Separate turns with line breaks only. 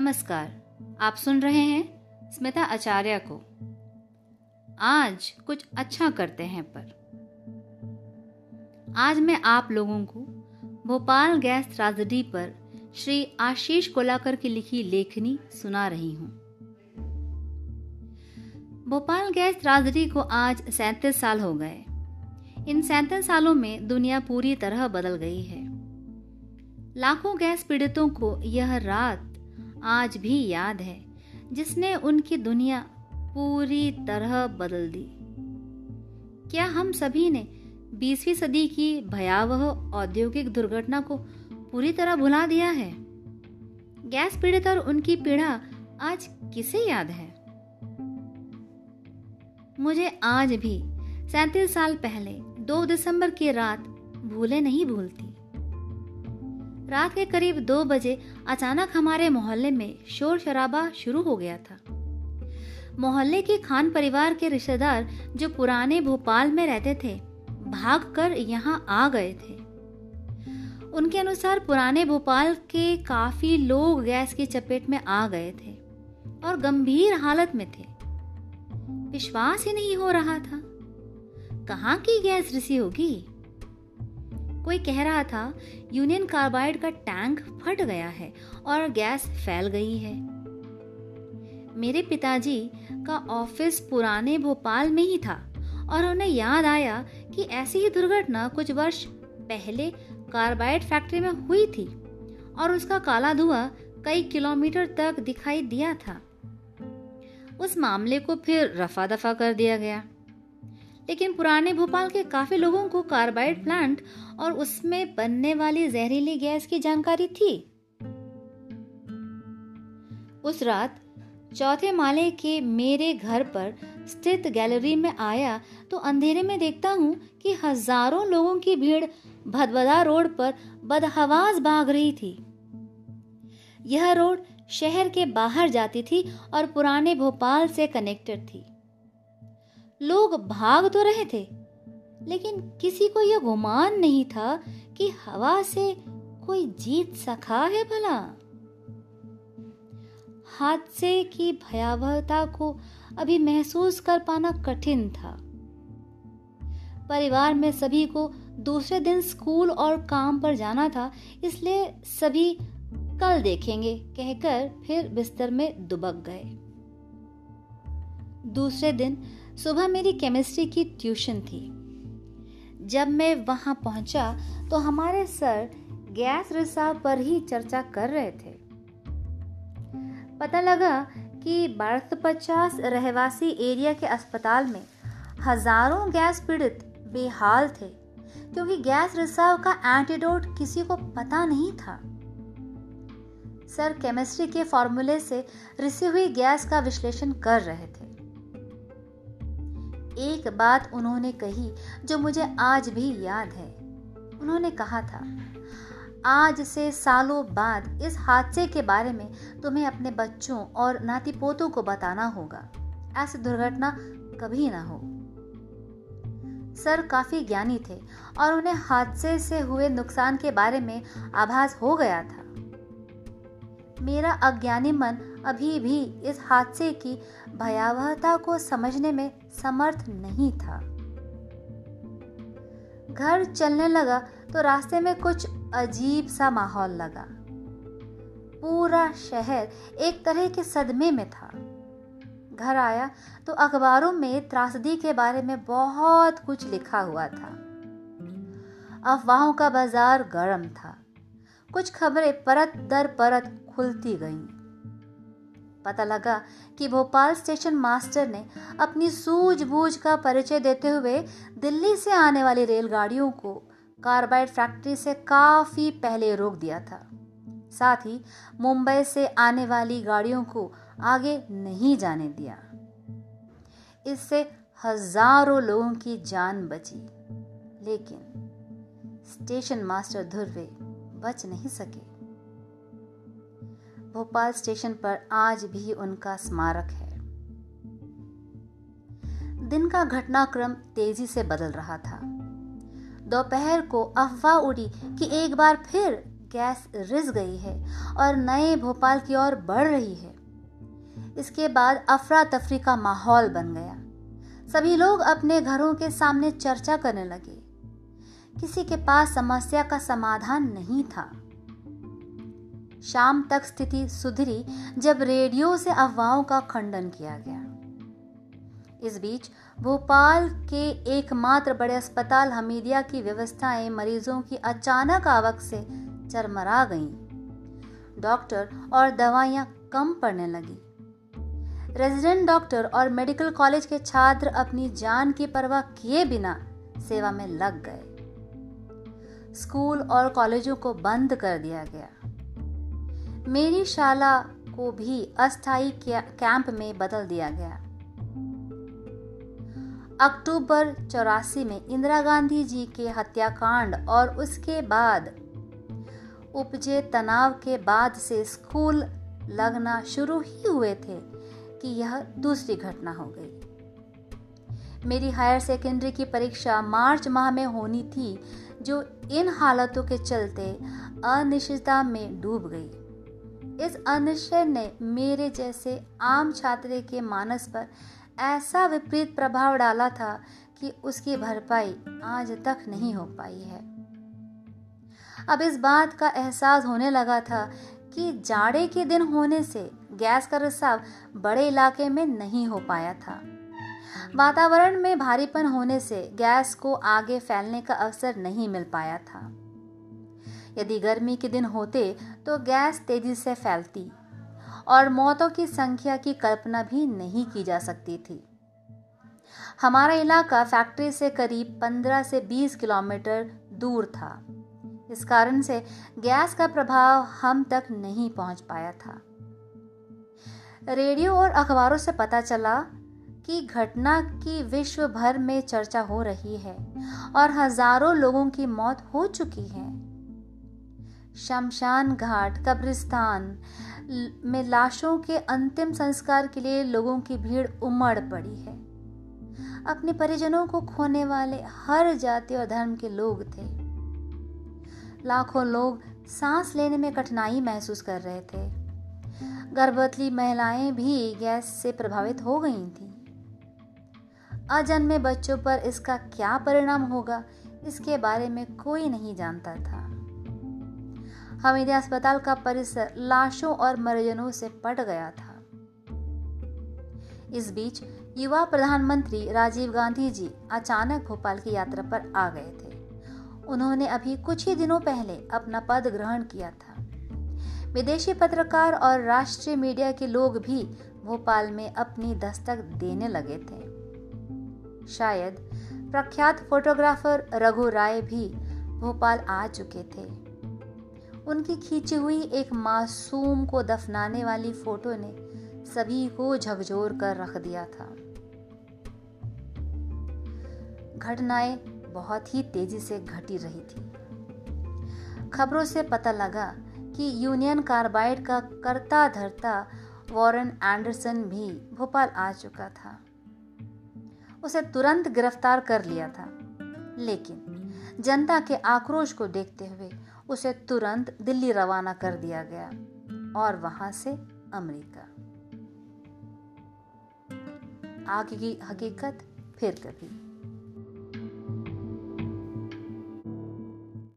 नमस्कार। आप सुन रहे हैं स्मिता आचार्य को। आज कुछ अच्छा करते हैं पर। आज मैं आप लोगों को भोपाल गैस ट्राजेडी पर श्री आशीष कोलाकर की लिखी लेखनी सुना रही हूँ। भोपाल गैस ट्राजेडी को आज सैतीस साल हो गए। इन सैतीस सालों में दुनिया पूरी तरह बदल गई है। लाखों गैस पीड़ितों को यह रात आज भी याद है, जिसने उनकी दुनिया पूरी तरह बदल दी। क्या हम सभी ने 20वीं सदी की भयावह औद्योगिक दुर्घटना को पूरी तरह भुला दिया है? गैस पीड़ित और उनकी पीड़ा आज किसे याद है? मुझे आज भी सैतीस साल पहले 2 दिसंबर की रात भूले नहीं भूलती। रात के करीब दो बजे अचानक हमारे मोहल्ले में शोर शराबा शुरू हो गया था। मोहल्ले के खान परिवार के रिश्तेदार जो पुराने भोपाल में रहते थे, भागकर यहाँ आ गए थे। उनके अनुसार पुराने भोपाल के काफ़ी लोग गैस की चपेट में आ गए थे और गंभीर हालत में थे। विश्वास ही नहीं हो रहा था। कहाँ की गैस रिसी होगी? कोई कह रहा था, यूनियन कार्बाइड का टैंक फट गया है और गैस फैल गई है। मेरे पिताजी का ऑफ़िस पुराने भोपाल में ही था और उन्हें याद आया कि ऐसी ही दुर्घटना कुछ वर्ष पहले कार्बाइड फैक्ट्री में हुई थी और उसका काला धुआँ कई किलोमीटर तक दिखाई दिया था। उस मामले को फिर रफा दफ़ा कर दिया गया। लेकिन पुराने भोपाल के काफ़ी लोगों को कार्बाइड प्लांट और उसमें बनने वाली जहरीली गैस की जानकारी थी। उस रात, चौथे माले के मेरे घर पर स्थित गैलरी में आया तो अंधेरे में देखता हूँ कि हज़ारों लोगों की भीड़ भदभदा रोड पर बदहवास भाग रही थी। यह रोड शहर के बाहर जाती थी और पुराने भोपाल से कनेक्टेड थी। लोग भाग तो रहे थे लेकिन किसी को यह गुमान नहीं था कि हवा से कोई जीत सका है भला। हादसे की भयावहता को अभी महसूस कर पाना कठिन था। परिवार में सभी को दूसरे दिन स्कूल और काम पर जाना था, इसलिए सभी कल देखेंगे, कहकर फिर बिस्तर में दुबक गए। दूसरे दिन सुबह मेरी केमिस्ट्री की ट्यूशन थी। जब मैं वहाँ पहुँचा तो हमारे सर गैस रिसाव पर ही चर्चा कर रहे थे। पता लगा कि बारह पचास रहवासी एरिया के अस्पताल में हज़ारों गैस पीड़ित बेहाल थे, क्योंकि गैस रिसाव का एंटीडोट किसी को पता नहीं था। सर केमिस्ट्री के फॉर्मूले से रिसी हुई गैस का विश्लेषण कर रहे थे। एक बात उन्होंने कही जो मुझे आज भी याद है। उन्होंने कहा था, आज से सालों बाद इस हादसे के बारे में तुम्हें अपने बच्चों और नाती पोतों को बताना होगा। ऐसी दुर्घटना कभी ना हो। सर काफ़ी ज्ञानी थे और उन्हें हादसे से हुए नुकसान के बारे में आभास हो गया था। मेरा अज्ञानी मन अभी भी इस हादसे की भयावहता को समझने में समर्थ नहीं था। घर चलने लगा तो रास्ते में कुछ अजीब सा माहौल लगा। पूरा शहर एक तरह के सदमे में था। घर आया तो अखबारों में त्रासदी के बारे में बहुत कुछ लिखा हुआ था। अफवाहों का बाज़ार गर्म था। कुछ खबरें परत दर परत खुलती गईं। पता लगा कि भोपाल स्टेशन मास्टर ने अपनी सूझबूझ का परिचय देते हुए दिल्ली से आने वाली रेलगाड़ियों को कार्बाइड फैक्ट्री से काफ़ी पहले रोक दिया था। साथ ही मुंबई से आने वाली गाड़ियों को आगे नहीं जाने दिया। इससे हज़ारों लोगों की जान बची। लेकिन स्टेशन मास्टर ध्रुवे बच नहीं सके। भोपाल स्टेशन पर आज भी उनका स्मारक है। दिन का घटनाक्रम तेज़ी से बदल रहा था। दोपहर को अफवाह उड़ी कि एक बार फिर गैस रिस गई है और नए भोपाल की ओर बढ़ रही है। इसके बाद अफरा तफरी का माहौल बन गया। सभी लोग अपने घरों के सामने चर्चा करने लगे। किसी के पास समस्या का समाधान नहीं था। शाम तक स्थिति सुधरी जब रेडियो से अफवाहों का खंडन किया गया। इस बीच, भोपाल के एकमात्र बड़े अस्पताल हमीदिया की व्यवस्थाएँ मरीजों की अचानक आवक से चरमरा गईं। डॉक्टर और दवाइयाँ कम पड़ने लगी। रेजिडेंट डॉक्टर और मेडिकल कॉलेज के छात्र अपनी जान की परवाह किए बिना सेवा में लग गए। स्कूल और कॉलेजों को बंद कर दिया गया। मेरी शाला को भी अस्थायी कैंप में बदल दिया गया। अक्टूबर चौरासी में इंदिरा गांधी जी के हत्याकांड और उसके बाद उपजे तनाव के बाद से स्कूल लगना शुरू ही हुए थे कि यह दूसरी घटना हो गई। मेरी हायर सेकेंडरी की परीक्षा मार्च माह में होनी थी, जो इन हालतों के चलते अनिश्चितता में डूब गई। इस अनिश्चय ने मेरे जैसे आम छात्र के मानस पर ऐसा विपरीत प्रभाव डाला था कि उसकी भरपाई आज तक नहीं हो पाई है। अब इस बात का एहसास होने लगा था कि जाड़े के दिन होने से गैस का रिसाव बड़े इलाके में नहीं हो पाया था। वातावरण में भारीपन होने से गैस को आगे फैलने का अवसर नहीं मिल पाया था। यदि गर्मी के दिन होते तो गैस तेज़ी से फैलती और मौतों की संख्या की कल्पना भी नहीं की जा सकती थी। हमारा इलाका फैक्ट्री से करीब 15 से 20 किलोमीटर दूर था। इस कारण से गैस का प्रभाव हम तक नहीं पहुँच पाया था। रेडियो और अखबारों से पता चला की घटना की विश्व भर में चर्चा हो रही है और हज़ारों लोगों की मौत हो चुकी है। शमशान घाट, कब्रिस्तान में लाशों के अंतिम संस्कार के लिए लोगों की भीड़ उमड़ पड़ी है। अपने परिजनों को खोने वाले हर जाति और धर्म के लोग थे। लाखों लोग सांस लेने में कठिनाई महसूस कर रहे थे। गर्भवती महिलाएँ भी गैस से प्रभावित हो गई थीं। अजन्मे बच्चों पर इसका क्या परिणाम होगा, इसके बारे में कोई नहीं जानता था। हमीदिया अस्पताल का परिसर लाशों और मरीजनों से पट गया था। इस बीच युवा प्रधानमंत्री राजीव गांधी जी अचानक भोपाल की यात्रा पर आ गए थे। उन्होंने अभी कुछ ही दिनों पहले अपना पद ग्रहण किया था। विदेशी पत्रकार और राष्ट्रीय मीडिया के लोग भी भोपाल में अपनी दस्तक देने लगे थे। शायद प्रख्यात फोटोग्राफर रघु राय भी भोपाल आ चुके थे। उनकी खींची हुई एक मासूम को दफनाने वाली फ़ोटो ने सभी को झकझोर कर रख दिया था। घटनाएँ बहुत ही तेज़ी से घटी रही थी। खबरों से पता लगा कि यूनियन कार्बाइड का करता धरता वॉरेन एंडरसन भी भोपाल आ चुका था। उसे तुरंत गिरफ़्तार कर लिया था। लेकिन जनता के आक्रोश को देखते हुए उसे तुरंत दिल्ली रवाना कर दिया गया और वहाँ से अमेरिका। आगे की हकीकत फिर कभी।